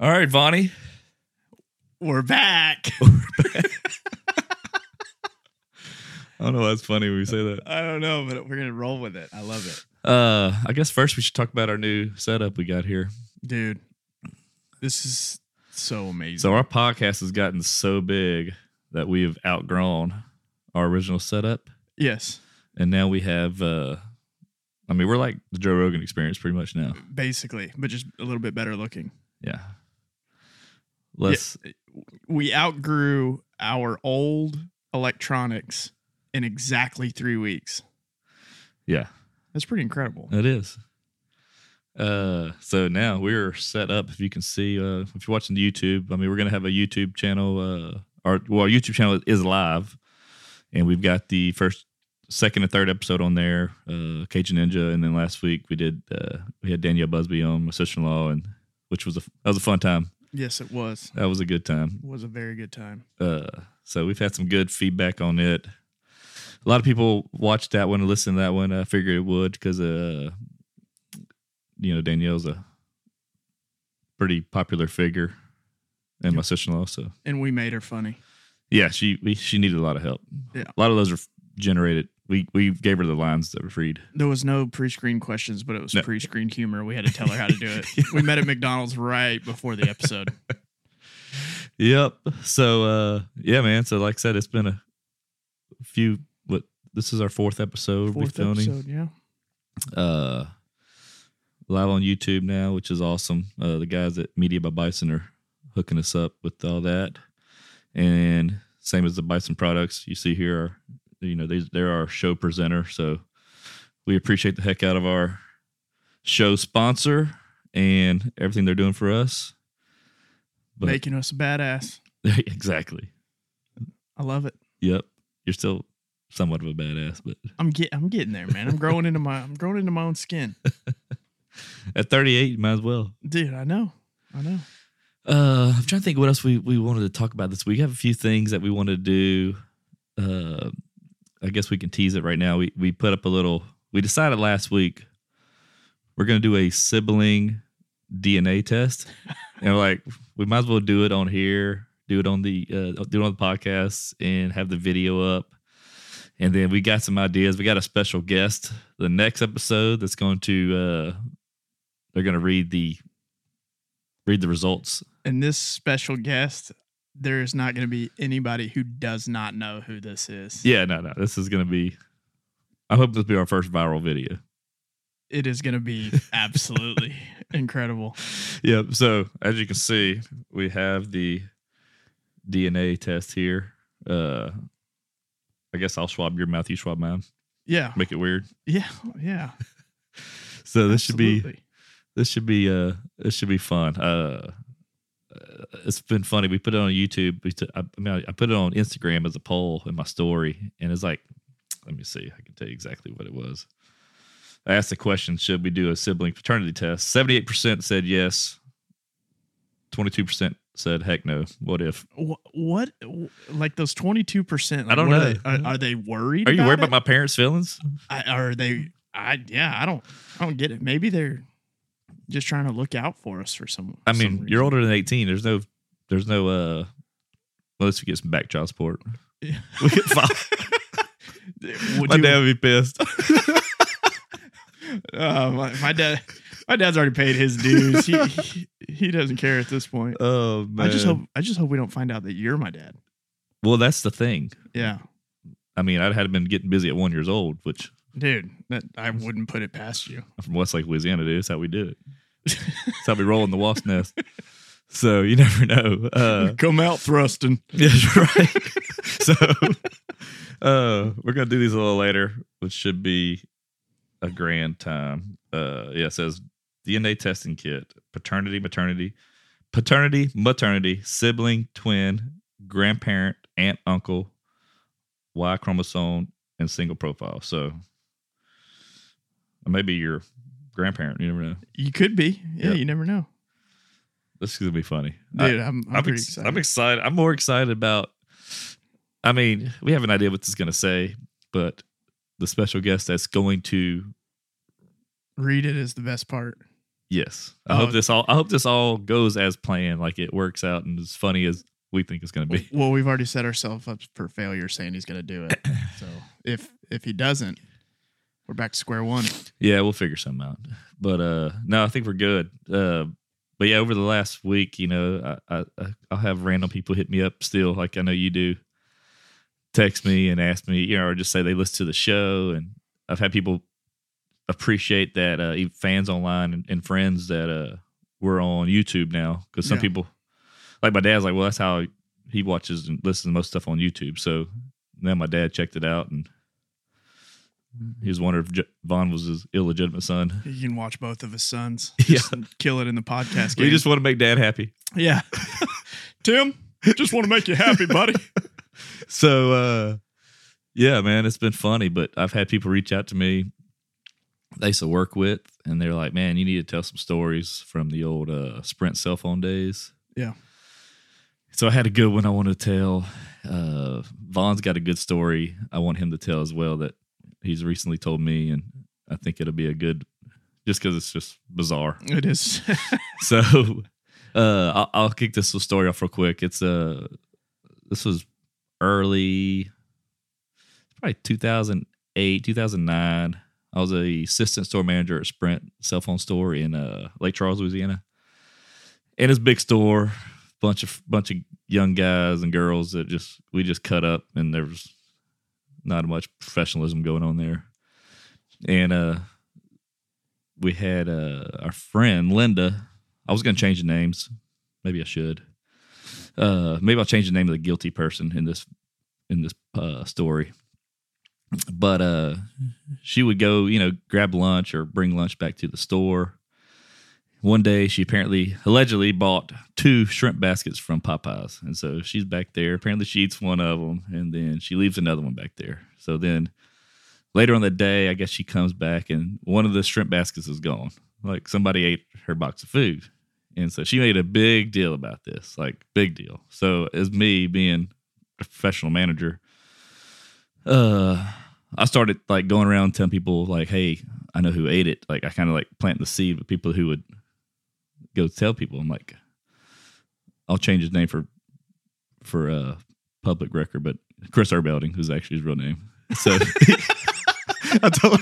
All right, Vonnie. We're back. I don't know why it's funny when we say that. I don't know, but we're gonna roll with it. I love it, Uh, I guess first we should talk about our new setup we got here. dude. This is so amazing. So our podcast has gotten so big that we have outgrown our original setup, yes, and now we have. uh I mean, we're like the Joe Rogan experience pretty much now. basically, but just a little bit better looking. Yeah. Less. We outgrew our old electronics in exactly three weeks. Yeah, That's pretty incredible. it is. Uh, so now we're set up. If you can see, uh, if you're watching the YouTube, I mean, we're gonna have a YouTube channel. Uh, our well, our YouTube channel is live, and we've got the first, second, and third episode on there. Uh, Cajun Ninja, and then last week we did uh, we had Danielle Busby on, my sister-in-law, and which was a that was a fun time. Yes, it was. That was a good time. It was a very good time. Uh, so we've had some good feedback on it. A lot of people watched that one and listened to that one. I figured it would because, uh, you know, Danielle's a pretty popular figure, and my sister-in-law. So And we made her funny. yeah, she we, she needed a lot of help. Yeah. a lot of those are generated. We we gave her the lines that were read. There was no pre-screen questions, but it was No. pre-screen humor. We had to tell her how to do it. We met at McDonald's right before the episode. Yep. So uh, yeah, man. So like I said, it's been a few. What this is our fourth episode. we're Fourth filming. episode, yeah. uh live on YouTube now, which is awesome. Uh the guys at Media by Bison are hooking us up with all that. And same as the Bison products you see here are you know, they they're our show presenter. So we appreciate the heck out of our show sponsor and everything they're doing for us. But Making us a badass. exactly. I love it. Yep. You're still somewhat of a badass, but I'm get I'm getting there, man. I'm growing into my I'm growing into my own skin. at 38, you might as well. Dude, I know. I know. Uh, I'm trying to think what else we, we wanted to talk about this week. We have a few things that we want to do. Uh, I guess we can tease it right now. We we put up a little. We decided last week we're going to do a sibling DNA test, and we're like we might as well do it on here, do it on the uh, do it on the podcast, and have the video up. And then we got some ideas. We got a special guest the next episode that's going to uh, they're going to read the read the results And this special guest, there is not going to be anybody who does not know who this is. Yeah, no, no. This is gonna be. I hope this will be our first viral video. It is going to be absolutely incredible. Yep. So as you can see, we have the DNA test here. Uh, I guess I'll swab your mouth, you swab mine. Yeah. Make it weird. Yeah. Yeah. So this should be this should be uh this should be fun. Uh, it's been funny. We put it on YouTube. We t- I, I mean, I, put it on Instagram as a poll in my story, and it's like, let me see. I can tell you exactly what it was. I asked the question: Should we do a sibling paternity test? Seventy-eight percent said yes. Twenty-two percent said heck no. What if? Wh- what like those 22% I don't know. are they, are, are they worried Are you worried it? about my parents' feelings? I, are they i yeah i don't i don't get it maybe they're just trying to look out for us for some I some mean, you're older than eighteen. There's no, there's no. uh Unless we get some back child support, Yeah. we get filed. Would my you- dad would be pissed. uh, my, my dad my dad's already paid his dues he, he he doesn't care at this point Oh man! i just hope i just hope we don't find out that you're my dad Well, that's the thing. yeah I mean, I'd had been getting busy at one years old, which dude that i wouldn't put it past you I'm from Westlake, Louisiana, dude. That's how we do it. That's how we roll in the wasp nest. So you never know. Uh, come out thrusting yeah, right. so uh, we're gonna do these a little later, which should be a grand time. Uh, yeah, it says DNA testing kit, paternity, maternity, paternity, maternity, sibling, twin, grandparent, aunt, uncle, Y chromosome, and single profile. So maybe your grandparent. You never know. you could be yeah Yep. you never know This is gonna be funny. I- dude i'm, I'm, I'm, pretty ex- excited I'm excited. I'm more excited about. I mean, we have an idea what this is going to say, but the special guest that's going to, read it is the best part Yes, I Oh. hope this all. I hope this all goes as planned. Like it works out and as funny as we think it's going to be. Well, we've already set ourselves up for failure saying he's going to do it. So if if he doesn't, we're back to square one. Yeah, we'll figure something out. But uh no, I think we're good. Uh but yeah, over the last week, you know, I, I I'll have random people hit me up still, like I know you do. Text me and ask me, you know, or just say they listen to the show, and I've had people appreciate that, uh, even fans online and, and friends that uh we're on YouTube now because some Yeah. people, like my dad's, like, well, that's how he watches and listens to most stuff on YouTube. So then my dad checked it out and he was wondering if J- Von was his illegitimate son. You can watch both of his sons. Yeah. Kill it in the podcast game. We just want to make dad happy. yeah. Tim, just want to make you happy, buddy. So uh yeah, man, it's been funny, but I've had people reach out to me they used to work with and they're like, Man, you need to tell some stories from the old uh Sprint cell phone days. Yeah. So I had a good one I want to tell. Uh Von's got a good story I want him to tell as well that he's recently told me and I think it'll be a good just because it's just bizarre. It is. so uh I'll, I'll kick this story off real quick it's uh this was early probably 2008 2009 i was a assistant store manager at sprint cell phone store in uh lake charles louisiana and it's a big store bunch of bunch of young guys and girls that just we just cut up and there was not much professionalism going on there and uh we had uh our friend linda I was going to change the names. Maybe I should. Uh, maybe I'll change the name of the guilty person in this in this uh, story. But uh, she would go, you know, grab lunch or bring lunch back to the store. One day, she apparently, allegedly, bought two shrimp baskets from Popeyes, and so she's back there. Apparently, she eats one of them, and then she leaves another one back there. So then, later on the day, I guess she comes back, and one of the shrimp baskets is gone. Like somebody ate her box of food. And so she made a big deal about this, like big deal. So as me being a professional manager, uh, I started like going around telling people like, "Hey, I know who ate it." Like I kind of like plant the seed with people who would go tell people. I'm like, I'll change his name for for uh public record, but Chris Erbelding, who's actually his real name. So I told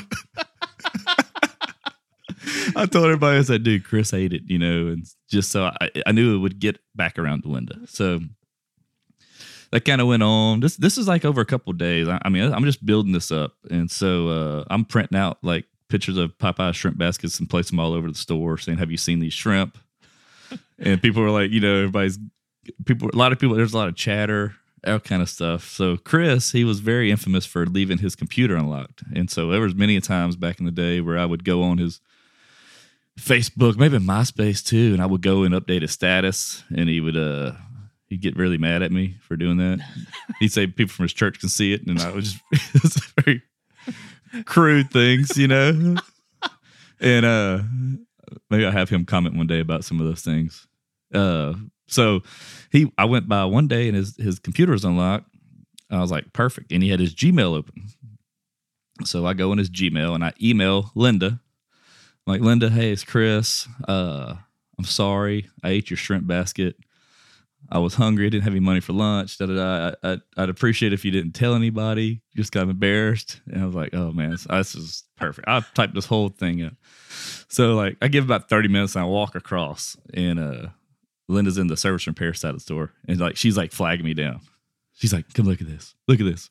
I told everybody I said, dude, Chris ate it, you know, and just so I, I knew it would get back around to Linda. So that kind of went on. This this is like over a couple days. I, I mean, I'm just building this up, and so uh, I'm printing out like pictures of Popeye shrimp baskets and place them all over the store, saying, "Have you seen these shrimp?" and people were like, you know, everybody's people. A lot of people. There's a lot of chatter, all kind of stuff. So Chris, he was very infamous for leaving his computer unlocked, and so there was many times back in the day where I would go on his Facebook, maybe MySpace too, and I would go and update his status, and he would uh he'd get really mad at me for doing that. He'd say people from his church can see it, and I was just it was very crude things, you know. And uh maybe I'll have him comment one day about some of those things. Uh so he I went by one day and his his computer was unlocked. I was like, perfect. And he had his Gmail open. So I go in his Gmail and I email Linda. I'm like, Linda, hey, it's Chris. Uh, I'm sorry. I ate your shrimp basket. I was hungry. I didn't have any money for lunch. Da, da, da. I, I'd appreciate if you didn't tell anybody. Just got embarrassed. And I was like, oh man, this, this is perfect. I typed this whole thing up. So like I give about 30 minutes and I walk across and uh Linda's in the service repair side of the store. And like she's like flagging me down. She's like, come look at this. Look at this.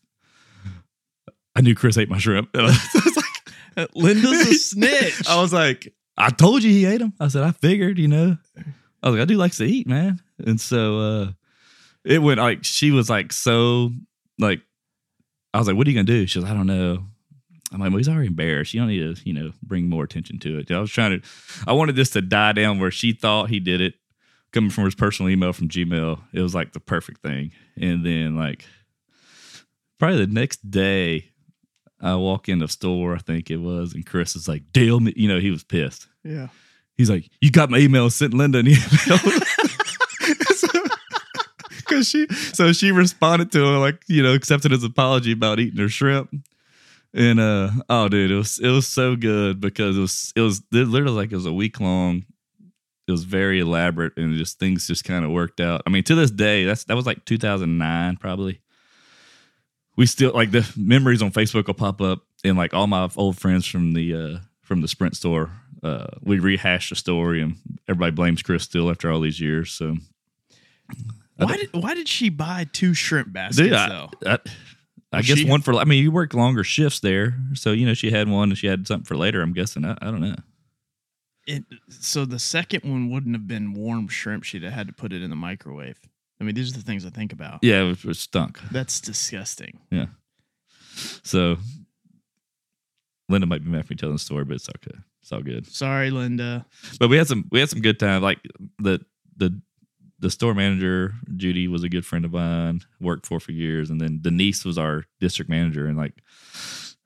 I knew Chris ate my shrimp. And I was like, Linda's a snitch. I was like, I told you he ate them. I said, I figured, you know. I was like, I do likes to eat, man. And so uh it went like she was like so like I was like, What are you gonna do? She was, I don't know. I'm like, well, he's already embarrassed. You don't need to, you know, bring more attention to it. I was trying to I wanted this to die down where she thought he did it. Coming from his personal email from Gmail, it was like the perfect thing. And then like probably the next day, I walk in the store, I think it was, and Chris is like, Dale, me, you know, he was pissed. yeah. He's like, You got my email, sent Linda an email. Cause she so she responded to him like, you know, accepted his apology about eating her shrimp. and uh oh dude, it was it was so good because it was it was literally like it was a week long. It was very elaborate and just things just kind of worked out. I mean, to this day, that's that was like 2009 probably. We still like the memories on Facebook will pop up and like all my old friends from the uh from the Sprint store. Uh, we rehashed the story and everybody blames Chris still after all these years. So Why did why did she buy two shrimp baskets Dude, I, though? I, I Was guess she- one for. I mean, you work longer shifts there, so you know she had one and she had something for later. I'm guessing. I, I don't know. It, so the second one wouldn't have been warm shrimp. She'd have had to put it in the microwave. I mean, these are the things I think about. Yeah, it, was, it stunk. That's disgusting. Yeah. So Linda might be mad for me telling the story, but it's okay. It's all good. Sorry, Linda. But we had some we had some good time. Like the the the store manager Judy was a good friend of mine. Worked for for years, and then Denise was our district manager. And like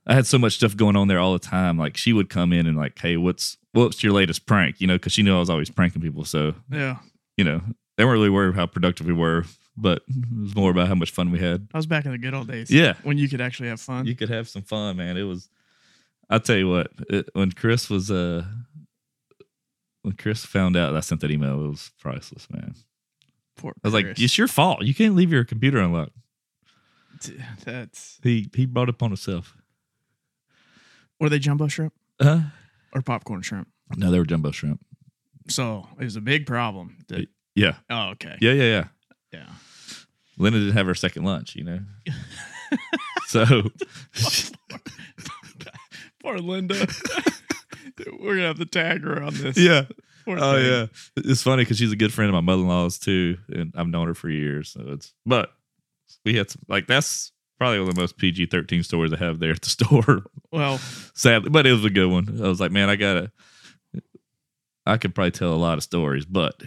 I had so much stuff going on there all the time. Like she would come in and like, hey, what's what's your latest prank? You know, because she knew I was always pranking people. So Yeah, you know they weren't really worried how productive we were, but it was more about how much fun we had. I was back in the good old days. Yeah. when you could actually have fun. You could have some fun, man. It was. I'll tell you what. It, when Chris was uh, when Chris found out that I sent that email, it was priceless, man. Poor I was like, Chris. "It's your fault. You can't leave your computer unlocked." That's He he brought upon himself. were they jumbo shrimp Uh, or popcorn shrimp? no, they were jumbo shrimp. So it was a big problem. that- Yeah, oh, okay. yeah, yeah, yeah. Yeah. Linda didn't have her second lunch, you know. so Poor Linda. We're gonna have to tag her on this. yeah, oh thing. yeah. It's funny because she's a good friend of my mother in law's too, and I've known her for years. So it's but we had some like that's probably one of the most PG thirteen stories I have there at the store. Well, Sadly, but it was a good one. I was like, man, I gotta. I could probably tell a lot of stories, but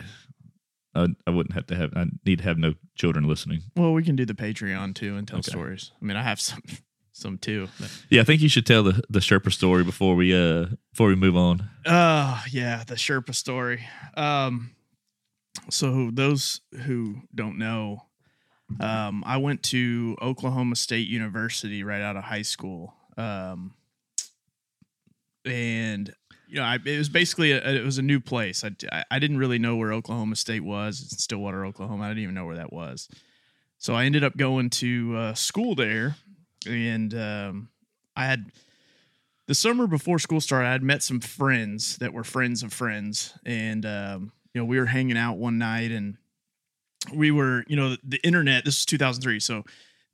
I, I wouldn't have to have. I need to have no children listening. well, we can do the Patreon too and tell Okay. stories. I mean, I have some, some too. Yeah, I think you should tell the the Sherpa story before we uh before we move on. Oh yeah, the Sherpa story. Um, so those who don't know, um, I went to Oklahoma State University right out of high school. Um, and you know, I, it was basically a, it was a new place. I, I I didn't really know where Oklahoma State was. It's Stillwater, Oklahoma. I didn't even know where that was. So I ended up going to uh, school there, and um, I had the summer before school started, I had met some friends that were friends of friends, and um, you know we were hanging out one night, and we were, you know, the, the internet. This is 2003, so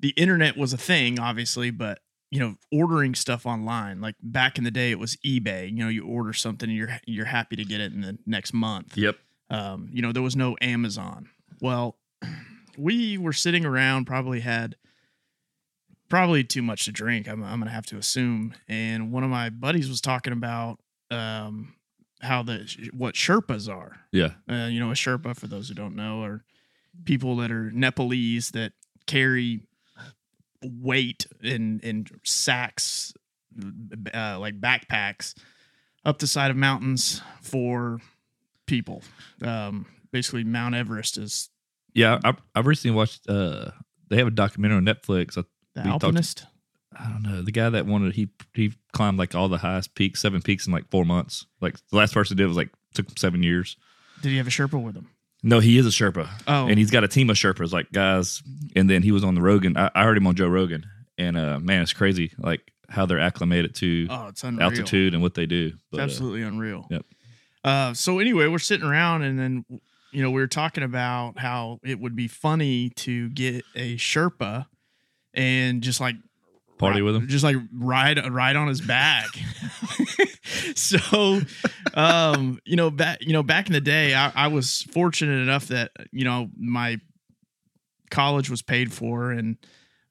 the internet was a thing, obviously, but you know, ordering stuff online, like back in the day, it was eBay. You know, you order something, and you're you're happy to get it in the next month. Yep. Um, you know, there was no Amazon. Well, we were sitting around, probably had probably too much to drink. I'm, I'm gonna have to assume. And one of my buddies was talking about um, how the what Sherpas are. Yeah. Uh, you know, a Sherpa, for those who don't know, are people that are Nepalese that carry weight in in sacks, uh, like backpacks, up the side of mountains for people. Um, basically, Mount Everest is Yeah, I, I've recently watched. uh They have a documentary on Netflix. I, the We talked- alpinist. I don't know the guy that wanted. He he climbed like all the highest peaks, seven peaks in like four months. Like the last person did was like took him seven years. Did he have a Sherpa with him? No, he is a Sherpa. Oh, and he's got a team of Sherpas, like guys. And then he was on the Rogan. I, I heard him on Joe Rogan, and uh, man, it's crazy, like how they're acclimated to oh, it's unreal. altitude and what they do. It's But, uh, absolutely unreal. yep. Uh, so anyway, we're sitting around, and then you know we were talking about how it would be funny to get a Sherpa and just like party with him. just like ride ride on his back. so, um, you know, back you know back in the day, I, I was fortunate enough that you know my college was paid for, and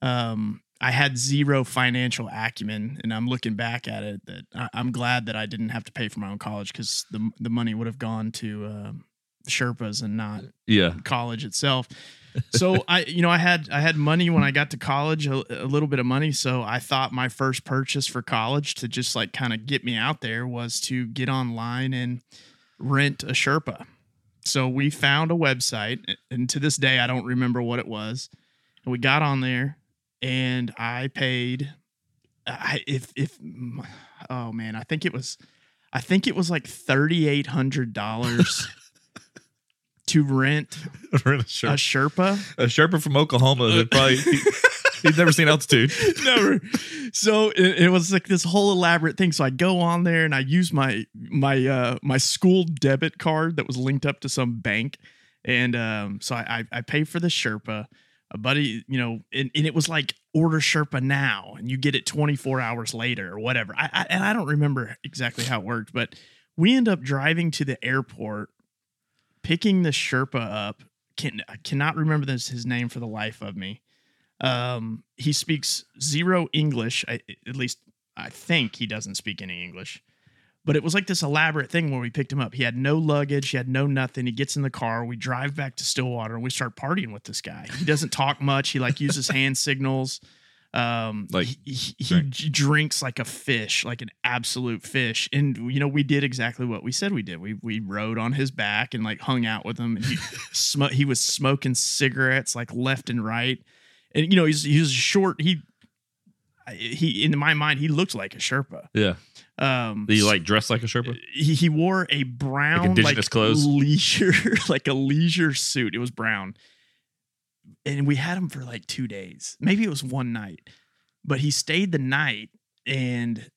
um, I had zero financial acumen. And I'm looking back at it that I, I'm glad that I didn't have to pay for my own college because the the money would have gone to um Sherpas and not Yeah, college itself. So I, you know, I had I had money when I got to college, a, a little bit of money. So I thought my first purchase for college to just like kind of get me out there was to get online and rent a Sherpa. So we found a website, and to this day I don't remember what it was. And we got on there, and I paid I if if oh man, I think it was I think it was like thirty eight hundred dollars to rent Rent a a Sherpa. Sherpa. A Sherpa from Oklahoma that probably he, he's never seen altitude. Never. So it, it was like this whole elaborate thing. So I go on there and I use my my uh my school debit card that was linked up to some bank, and um so I I, I pay for the Sherpa. A buddy, you know, and, and it was like order Sherpa now, and you get it 24 hours later or whatever. I, I and I don't remember exactly how it worked, but we end up driving to the airport, picking the Sherpa up. Can I cannot remember this his name for the life of me. Um, he speaks zero English. I, at least I think he doesn't speak any English. But it was like this elaborate thing where we picked him up. He had no luggage, he had no nothing. He gets in the car, we drive back to Stillwater, and we start partying with this guy. He doesn't talk much. He like uses hand signals. Um, Like, he, he, he drink. drinks like a fish, like an absolute fish. And you know, we did exactly what we said we did. We we rode on his back and like hung out with him. And he sm- he was smoking cigarettes like left and right. And you know, he's he was short. He he in my mind he looked like a Sherpa. Yeah. Um, you like dressed like a Sherpa? he, he wore a brown like, indigenous clothes? leisure like a leisure suit. It was brown, and we had him for like two days. Maybe it was one night, but he stayed the night and.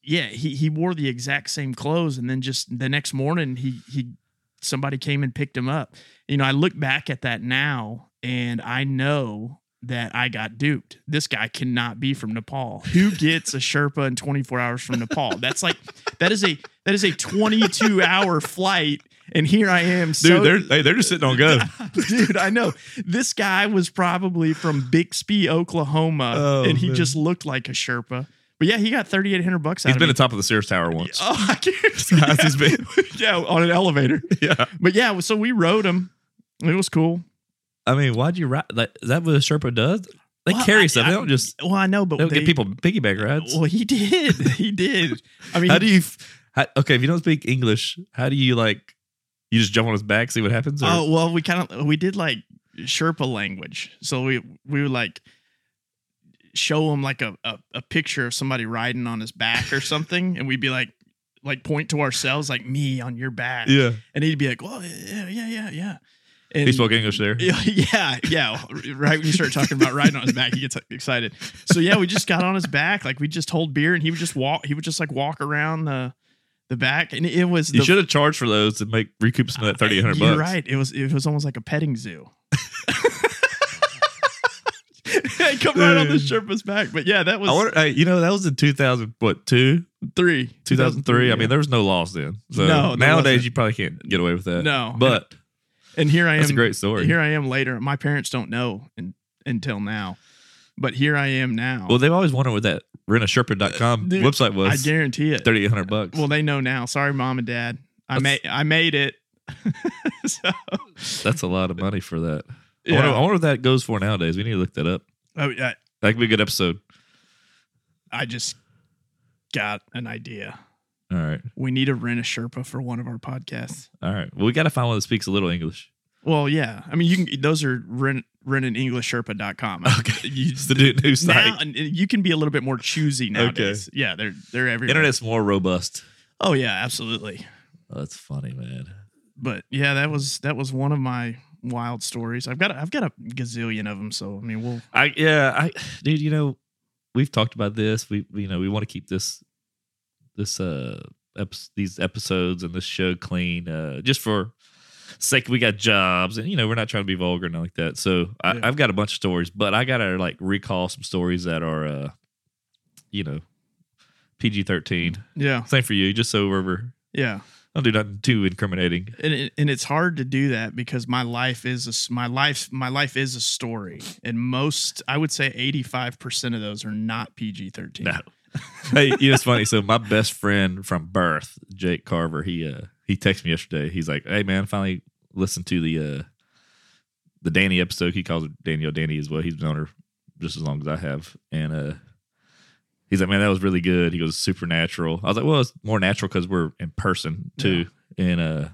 Yeah, he, he wore the exact same clothes, and then just the next morning, he he somebody came and picked him up. You know, I look back at that now, and I know that I got duped. This guy cannot be from Nepal. Who gets a Sherpa in 24 hours from Nepal? That's like that is a that is a 22 hour flight, and here I am. Dude, so, they're hey, they're just sitting on go. dude, I know this guy was probably from Bixby, Oklahoma, Oh, and he man. just looked like a Sherpa. But yeah, he got 3,800 bucks out He's of been me. at top of the Sears Tower once. Oh, I can't. How's he's been? yeah, on an elevator. Yeah. But yeah, so we rode him. It was cool. I mean, why'd you ride? Like, is that what a Sherpa does? They Well, carry I- stuff. I- they don't just Well, I know, but they don't they, get people piggyback rides. Well, he did. He did. I mean, how do you? How, okay, if you don't speak English, how do you like? You just jump on his back, see what happens. Or, Oh well, we kind of we did like Sherpa language. So we we would like show him like a, a a picture of somebody riding on his back or something, and we'd be like like point to ourselves like me on your back, yeah. and he'd be like, well, yeah, yeah, yeah, yeah. And He spoke English there. Yeah, yeah. Right when you start talking about riding on his back, he gets excited. So yeah, we just got on his back, like we just hold beer, and he would just walk. He would just like walk around the the back, and it was You should have charged for those to make recoup some of that thirty hundred You're right. It was it was almost like a petting zoo. Come right on the Sherpa's back, but yeah, that was I wonder, you know, that was in two thousand what two three, two thousand three. I yeah. mean, there was no laws then. So No, nowadays wasn't. you probably can't get away with that. No. but and here I am. that's a great story. Here I am later. My parents don't know in, until now, but here I am now. well, they've always wondered what that rentasherpa.com Dude, website was. I guarantee it. Thirty eight hundred bucks. Well, they know now. Sorry, mom and dad. I made I made it. so, that's a lot of money for that. I, yeah. wonder, I wonder what that goes for nowadays. We need to look that up. Oh, yeah, That could be a good episode. I just got an idea. All right. We need to rent a Sherpa for one of our podcasts. All right. Well, we got to find one that speaks a little English. Well, yeah. I mean, you can. Those are rent rentanenglishsherpa.com. Okay. You, It's the new, new site. now, you can be a little bit more choosy nowadays. Yeah, they're they're everywhere. Internet's more robust. Oh yeah, absolutely. Oh, that's funny, man. But yeah, that was that was one of my wild stories. I've got a, I've got a gazillion of them. So I mean, we'll I yeah, I dude, you know, we've talked about this. We we- you know, we want to keep this this uh ep- these episodes and this show clean uh just for sake we got jobs and you know, we're not trying to be vulgar and like that. So I, Yeah. I've got a bunch of stories, but I got to like recall some stories that are uh you know, PG-13. yeah Same for you, just so we're yeah. I'll do nothing too incriminating. And it, and it's hard to do that because my life is a my life my life is a story, and most I would say eighty five percent of those are not PG thirteen. No. hey, you know it's funny. So my best friend from birth, Jake Carver, he uh he texted me yesterday. He's like, "Hey man, finally listened to the uh the Danny episode. He calls her Danielle Danny as well. He's known her just as long as I have, and uh he's like, man, that was really good. He goes supernatural. I was like, well, it's more natural because we're in person too, and uh.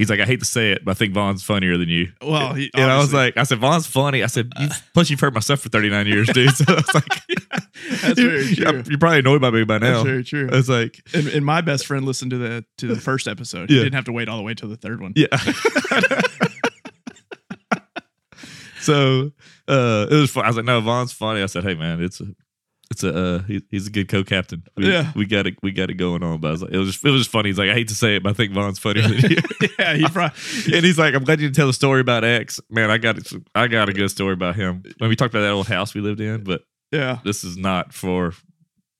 He's like, I hate to say it, but I think Von's funnier than you. Well, he, And I was like, I said, Von's funny. I said, you, plus you've heard my stuff for 39 years, dude. So I was like, That's very you, true. You're probably annoyed by me by now. That's very true. I was like, And, and my best friend listened to the to the first episode. Yeah. He didn't have to wait all the way till the third one. yeah. so uh, it was fun. I was like, no, Von's funny. I said, hey man, it's a, it's a, uh, he, he's a good co-captain. We, Yeah. we got it, we got it going on. But I was like, it was just, it was just funny. He's like, I hate to say it, but I think Von's funnier than you. yeah, he probably. and he's like, I'm glad you didn't tell the story about X. Man, I got. I got a good story about him. When we talked about that old house we lived in, but Yeah, this is not for.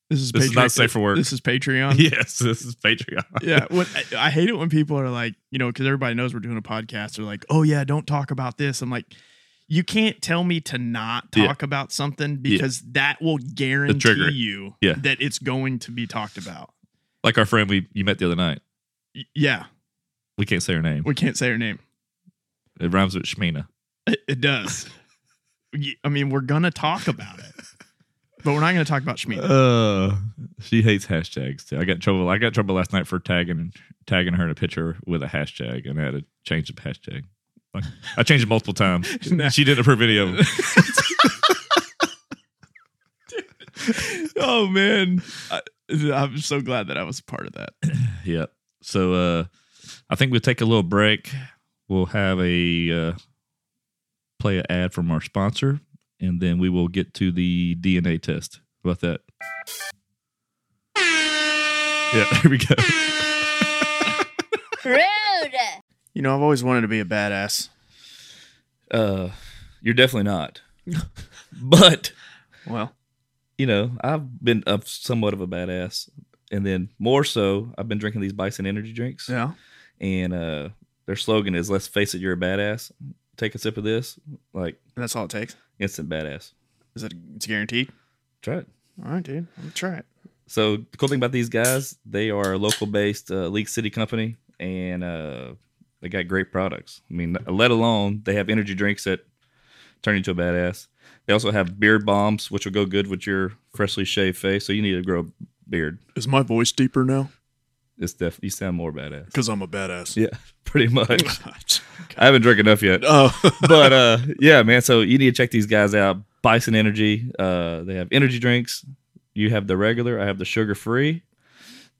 this is This is not safe for work. This is Patreon. Yes, this is Patreon. yeah, when, I, I hate it when people are like, you know, because everybody knows we're doing a podcast. They're like, "Oh yeah, don't talk about this." I'm like, you can't tell me to not Yeah. talk about something because that will guarantee you Yeah. that it's going to be talked about. Like our friend we you met the other night. Y- yeah, We can't say her name. we can't say her name. It rhymes with Shmina. It, it does. I mean, we're gonna talk about it, but we're not gonna talk about Shmina. Uh, she hates hashtags too. I got in trouble. I got trouble last night for tagging tagging her in a picture with a hashtag, and I had to change the hashtag. Like, I changed it multiple times. Nah. She didn't approve any of them. oh man, I, I'm so glad that I was a part of that. Yep. So uh I think we'll take a little break. We'll have a uh play an ad from our sponsor and then we will get to the DNA test. How about that? Yeah, there we go. Rude. You know, I've always wanted to be a badass. Uh you're definitely not. but Well, you know, I've been a somewhat of a badass. And then more so, I've been drinking these Bison energy drinks. yeah. And uh their slogan is let's face it, you're a badass. Take a sip of this. Like That's all it takes. instant badass. Is it? It's guaranteed. Try it. All right, dude. I'm gonna try it. So the cool thing about these guys, they are a local based uh, League City company, and uh, they got great products. I mean, let alone they have energy drinks that turn you into a badass. They also have beard bombs, which will go good with your freshly shaved face. So you need to grow a beard. Is my voice deeper now? It's def- you sound more badass. Because I'm a badass. Yeah, pretty much. I haven't drank enough yet. oh, but uh yeah man so you need to check these guys out bison energy uh they have energy drinks you have the regular i have the sugar free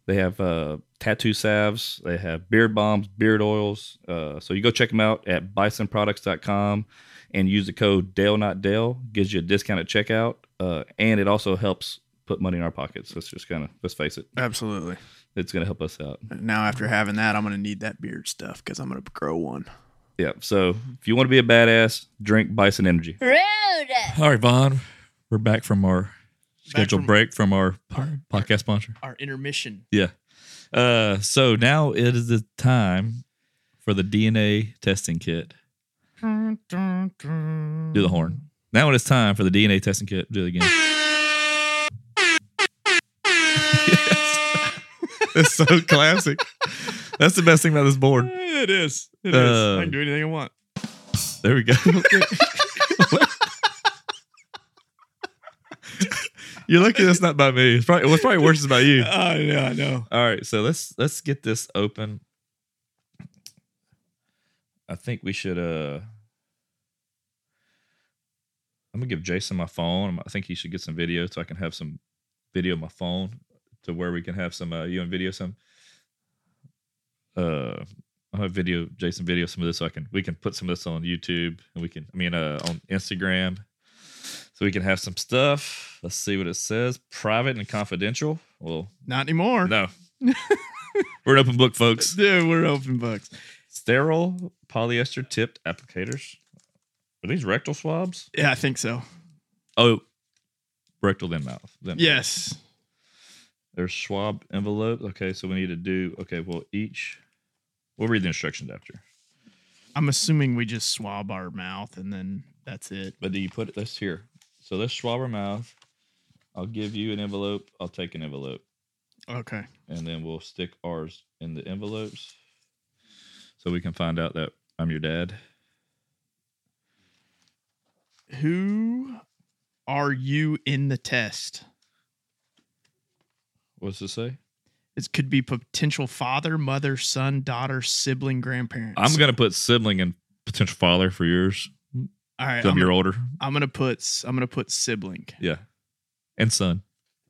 they have uh tattoo salves they have beard bombs beard oils uh so you go check them out at bisonproducts.com and use the code dale not dale gives you a discount at checkout uh and it also helps put money in our pockets let's just kind of let's face it absolutely. it's gonna help us out Now, after having that, I'm gonna need that beard stuff because I'm gonna grow one. yeah so if you want to be a badass drink bison energy Rude. All right, Von, we're back from our scheduled from- break from our our- podcast sponsor. Our intermission. Yeah. Uh, so now it is the time for the DNA testing kit. Do the horn. Now it is time for the DNA testing kit. Do it again. yes. It's so classic. That's the best thing about this board. It is. It is. is. I can can do anything I want. There we go. You're lucky that's not by me. It's probably what's probably worse is by you. I know. I know. All right, so let's let's get this open. I think we should uh I'm gonna give Jason my phone. I think he should get some video so I can have some video on my phone to where we can have some uh you and video some uh I'll have video Jason video some of this so I can we can put some of this on YouTube and we can I mean uh on Instagram so we can have some stuff. Let's see what it says. Private and confidential. Well, Not anymore. no. We're an open book, folks. Dude, we're open books. Sterile polyester tipped applicators. Are these rectal swabs? Yeah, I think so. Oh, rectal then mouth. Then mouth. Yes. There's swab envelopes. Okay, so we need to do. Okay, well each. We'll read the instructions after. I'm assuming we just swab our mouth and then that's it. But do you put it? This here. So let's swab our mouth. I'll give you an envelope. I'll take an envelope, Okay. and then we'll stick ours in the envelopes, so we can find out that I'm your dad. Who are you in the test? What's it say? It could be potential father, mother, son, daughter, sibling, grandparents. I'm gonna put sibling and potential father for yours. All right. Some I'm, older. I'm gonna put I'm gonna put sibling Yeah. And son.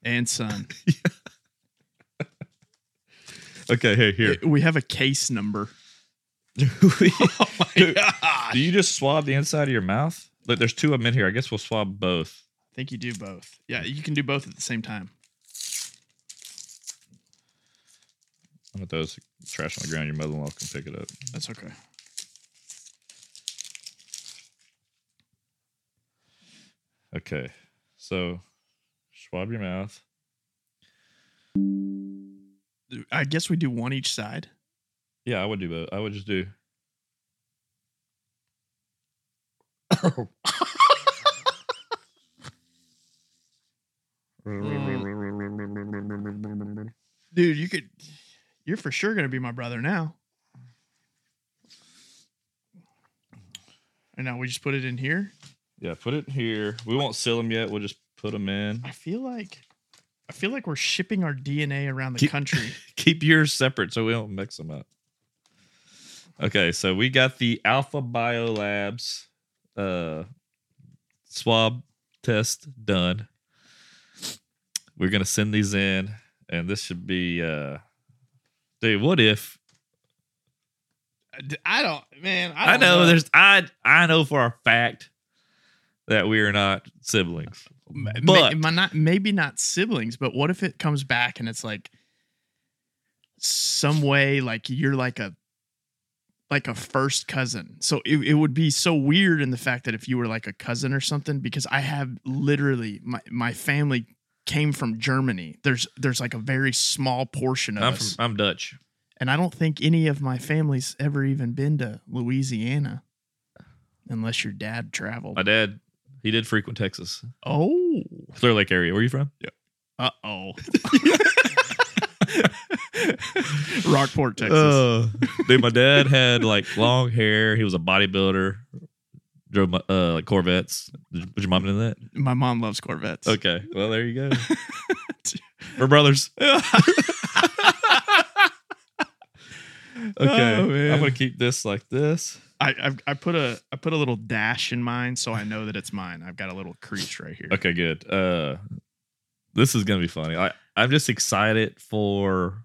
and son. Okay, hey, here. We have a case number. Oh my god! Do you just swab the inside of your mouth? Look, there's two of them in here. I guess we'll swab both. I think you do both. Yeah, you can do both at the same time. I'm gonna throw this trash on the ground. Your mother-in-law can pick it up. That's okay. Okay, so swab your mouth. I guess we do one each side. Yeah, I would do both. I would just do. Dude, you could. You're for sure gonna be my brother now. And now we just put it in here. Yeah, put it here. We won't seal them yet. We'll just put them in. I feel like, I feel like we're shipping our DNA around the Keep- country. Keep yours separate so we don't mix them up. Okay, so we got the Alpha Biolabs uh, swab test done. We're gonna send these in, and this should be. uh Dude, what if I don't, man. I, I, don't know, there's I I know for a fact that we are not siblings, but ma- not maybe not siblings, but what if it comes back and it's like some way like you're like a like a first cousin. So it, it would be so weird in the fact that if you were like a cousin or something, because I have literally my my family came from Germany. There's there's like a very small portion of I'm us, from I'm Dutch. and I don't think any of my family's ever even been to Louisiana, unless your dad traveled. My dad, he did frequent Texas, oh, Clear Lake area. Where are you from? Yeah. Uh oh. Rockport, Texas. Uh, dude, my dad had like long hair. He was a bodybuilder. Drove my, uh, like Corvettes. Did- Was your mom into that? My mom loves Corvettes. Okay, well there you go. We're brothers. Okay, Oh. I'm gonna keep this like this. I I've, I put a I put a little dash in mine so I know that it's mine. I've got a little crease right here. Okay, good. Uh, this is gonna be funny. I I'm just excited for.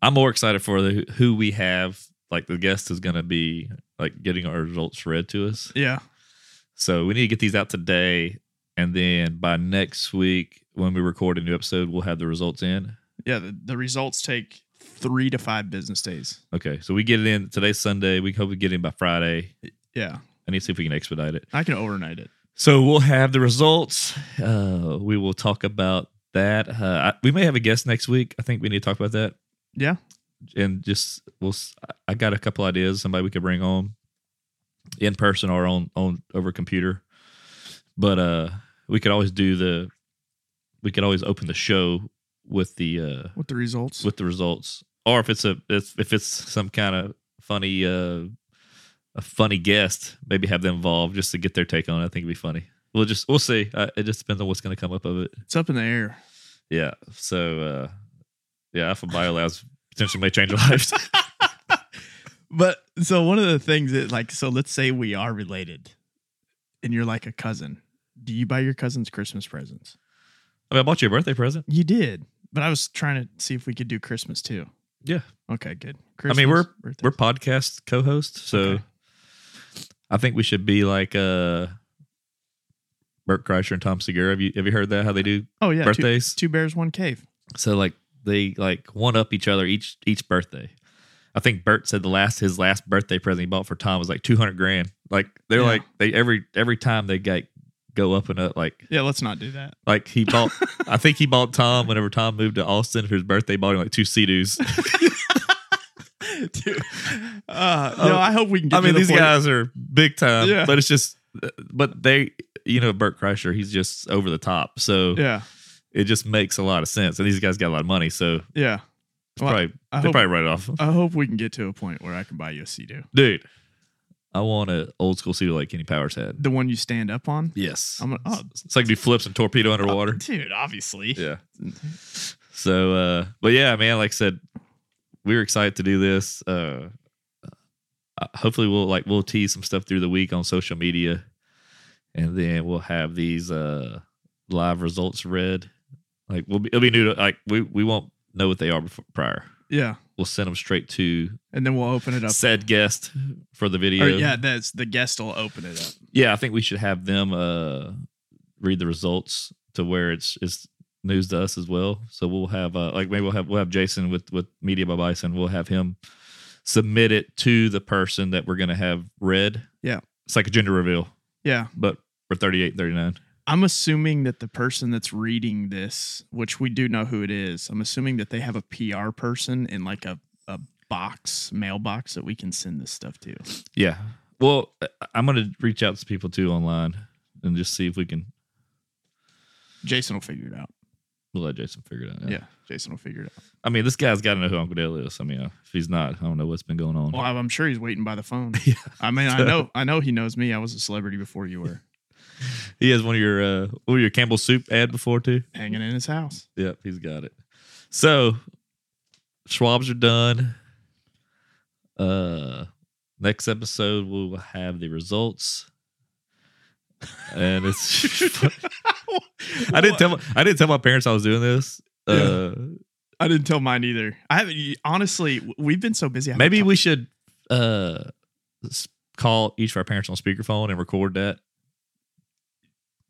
I'm more excited for the who we have. Like the guest is gonna be like getting our results read to us. Yeah. So we need to get these out today, and then by next week when we record a new episode, we'll have the results in. Yeah. The, the results take three to five business days. Okay, so we get it in today's Sunday. We hope we get it in by Friday. Yeah. I need to see if we can expedite it. I can overnight it. So we'll have the results. Uh, we will talk about that. Uh, I, we may have a guest next week. I think we need to talk about that. Yeah. And just we'll. I got a couple ideas. Somebody we could bring on in person or on on over computer. But uh, we could always do the. We could always open the show with the uh With the results. with the results, or if it's a if, if it's some kind of funny uh a funny guest, maybe have them involved just to get their take on it. I think it'd be funny. We'll just we'll see. Uh, it just depends on what's going to come up of it. it's up in the air. Yeah. So uh yeah, Alpha Biolabs potentially may change lives. But so one of the things that like so let's say we are related and you're like a cousin. Do you buy your cousins Christmas presents? I, mean, I bought you a birthday present. You did. But I was trying to see if we could do Christmas too. Yeah. Okay, good. I mean, we're- birthdays. We're podcast co-hosts, so Okay. I think we should be like uh Bert Kreischer and Tom Segura. Have you have you heard that? How they do oh yeah, two, birthdays? two bears, one cave. So like they like one up each other each each birthday. I think Bert said the last his last birthday present he bought for Tom was like two hundred grand. Like they're Yeah. like they every every time they get go up and up. Like Yeah, let's not do that. like he bought. I think he bought Tom whenever Tom moved to Austin for his birthday. Bought him like two Sea-Doos. Dude. Uh, no, I hope we can get I mean to the these point- guys are big time. Yeah. But it's just but they you know Bert Kreischer he's just over the top. So Yeah. it just makes a lot of sense. And these guys got a lot of money, so Yeah. Well, probably they hope, probably write it off. I hope we can get to a point where I can buy you a Sea-Doo. Dude, I want an old school Sea-Doo like Kenny Powers had. The one you stand up on? Yes. I'm gonna, oh, It's like do flips and torpedo underwater. dude, obviously. yeah. So, uh, but yeah, man, like I said, we were excited to do this. Uh, uh, hopefully, we'll like we'll tease some stuff through the week on social media, and then we'll have these uh live results read. Like we'll be, it'll be new. To, like we we won't know what they are before, prior. Yeah. We'll send them straight to And then we'll open it up. said guest for the video. Or, yeah, that's the guest will open it up. yeah. I think we should have them uh read the results to where it's it's news to us as well. So we'll have uh like maybe we'll have we'll have Jason with with Media by Bison. We'll have him submit it to the person that we're gonna have read. Yeah. It's like a gender reveal, Yeah. but for 38, 39. I'm assuming that the person that's reading this, which we do know who it is, I'm assuming that they have a PR person in like a, a box, mailbox that we can send this stuff to. Yeah. Well, I'm gonna reach out to people too online and just see if we can Jason will figure it out. we'll let Jason figure it out. Yeah. Jason will figure it out. I mean, this guy's got to know who Uncle Dale is. I mean, if he's not, I don't know what's been going on. Well, I'm sure he's waiting by the phone. Yeah. I mean, I know, I know he knows me. I was a celebrity before you were He has one of your uh, one of your Campbell soup ad before too. hanging in his house. Yep, he's got it. So Swabs are done. Uh, next episode we'll have the results, and it's. I didn't tell my, I didn't tell my parents I was doing this. Uh, I didn't tell mine either. I haven't honestly. We've been so busy. Maybe we should uh call each of our parents on speakerphone and record that.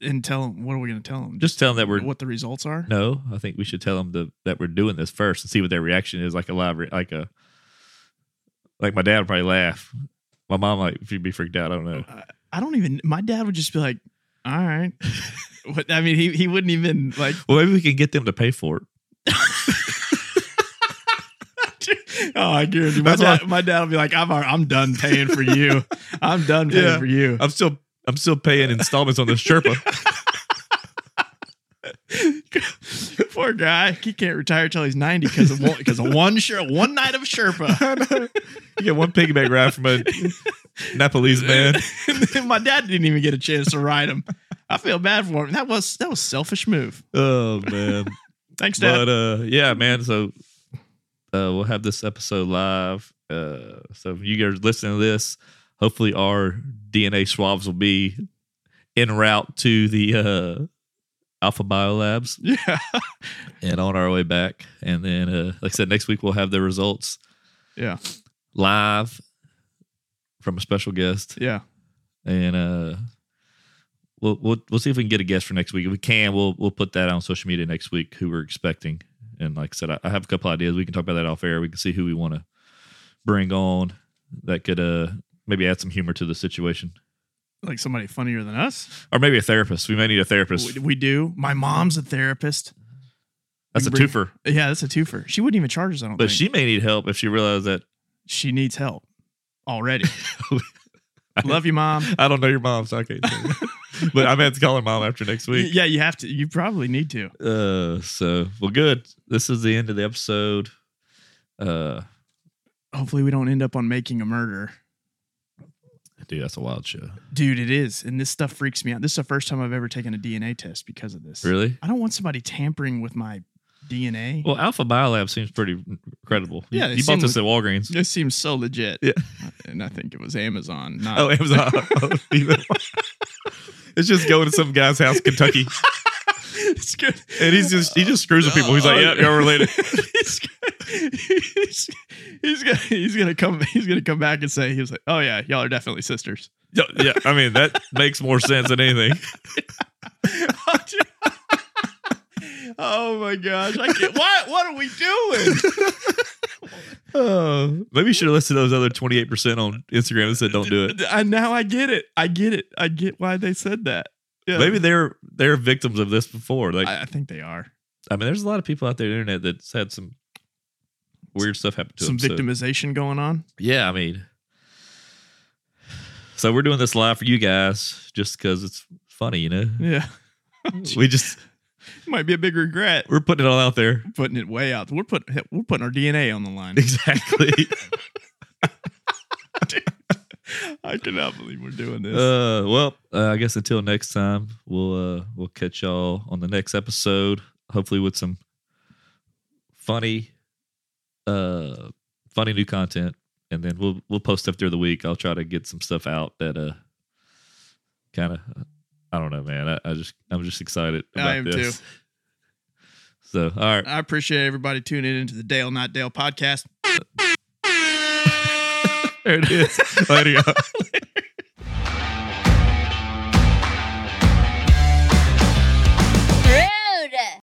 And tell them what are we going to tell them? Just tell them that we're what the results are. No, I think we should tell them the, that we're doing this first and see what their reaction is. Like a live, re- like a, like my dad would probably laugh. My mom like if you'd be freaked out. I don't know. I- I don't even. My dad would just be like, "All right." What- I mean, he he wouldn't even like. Well, maybe we can get them to pay for it. oh, I guarantee my That's dad. why- My dad will be like, "I'm I'm done paying for you. I'm done paying Yeah. for you." I'm still I'm still paying installments on this Sherpa. Poor guy. He can't retire till he's 90 because of one because of one Sher- one night of Sherpa. you get one piggyback ride from a Nepalese man. My dad didn't even get a chance to ride him. I feel bad for him. That was that was selfish move. Oh man. Thanks, Dad. But uh, yeah, man. So uh, we'll have this episode live. Uh, so if you guys listening to this, hopefully our DNA swabs will be en route to the uh, Alpha Biolabs yeah. and on our way back. And then, uh, like I said, next week we'll have the results Yeah. live from a special guest, Yeah. and uh, we'll we'll we'll see if we can get a guest for next week. If we can, we'll we'll put that on social media next week. Who we're expecting, and like I said, I, I have a couple ideas. We can talk about that off air. We can see who we want to bring on that could uh maybe add some humor to the situation, Like somebody funnier than us. or maybe a therapist. We may need a therapist. We, we do. My mom's a therapist. That's a bring- twofer. Yeah, that's a twofer. She wouldn't even charge us, I don't But think. she may need help if she realized that. she needs help already. I Love you, mom. I don't know your mom, so I can't. But I'm gonna have to call her mom after next week. Yeah, you have to. You probably need to. Uh, so well, good. This is the end of the episode. Uh, Hopefully, we don't end up on Making a Murderer. Dude, that's a wild show. Dude, it is. And this stuff freaks me out. This is the first time I've ever taken a DNA test because of this. Really? I don't want somebody tampering with my DNA. Well, Alpha Biolab seems pretty credible. You- Yeah, they you, bought this at Walgreens. this seems so legit. Yeah. And I think it was Amazon. Not, Oh, Amazon. Oh, it's just going to some guy's house, in Kentucky, it's good. and he's just he just screws with people. He's like, oh, "Yeah, you're related." he's, he's, he's gonna he's gonna come he's gonna come back and say he was like, oh yeah, y'all are definitely sisters. yeah, yeah, I mean that makes more sense than anything. oh my gosh! I can't, what what are we doing? Oh, maybe you should have listened to those other twenty eight percent on Instagram that said, "Don't do it." And now I get it. I get it. I get why they said that. Yeah. Maybe they're they're victims of this before. Like, I, I, think they are I mean, there's a lot of people out there on the internet that's had some weird stuff happen to some them. so- victimization going on. Yeah, I mean, so we're doing this live for you guys just because it's funny, you know. Yeah, We just might be a big regret we're putting it all out there. putting it way out. We're putting we're putting our DNA on the line. Exactly. I cannot believe we're doing this. uh, well, uh, I guess until next time, we'll uh, we'll catch y'all on the next episode. Hopefully, with some funny, uh, funny new content, and then we'll we'll post stuff during the week. I'll try to get some stuff out that uh, kind of, I don't know, man. I, I just I'm just excited about I am this. too. So all right, I appreciate everybody tuning into the Dale Not Dale podcast. There it is. Later.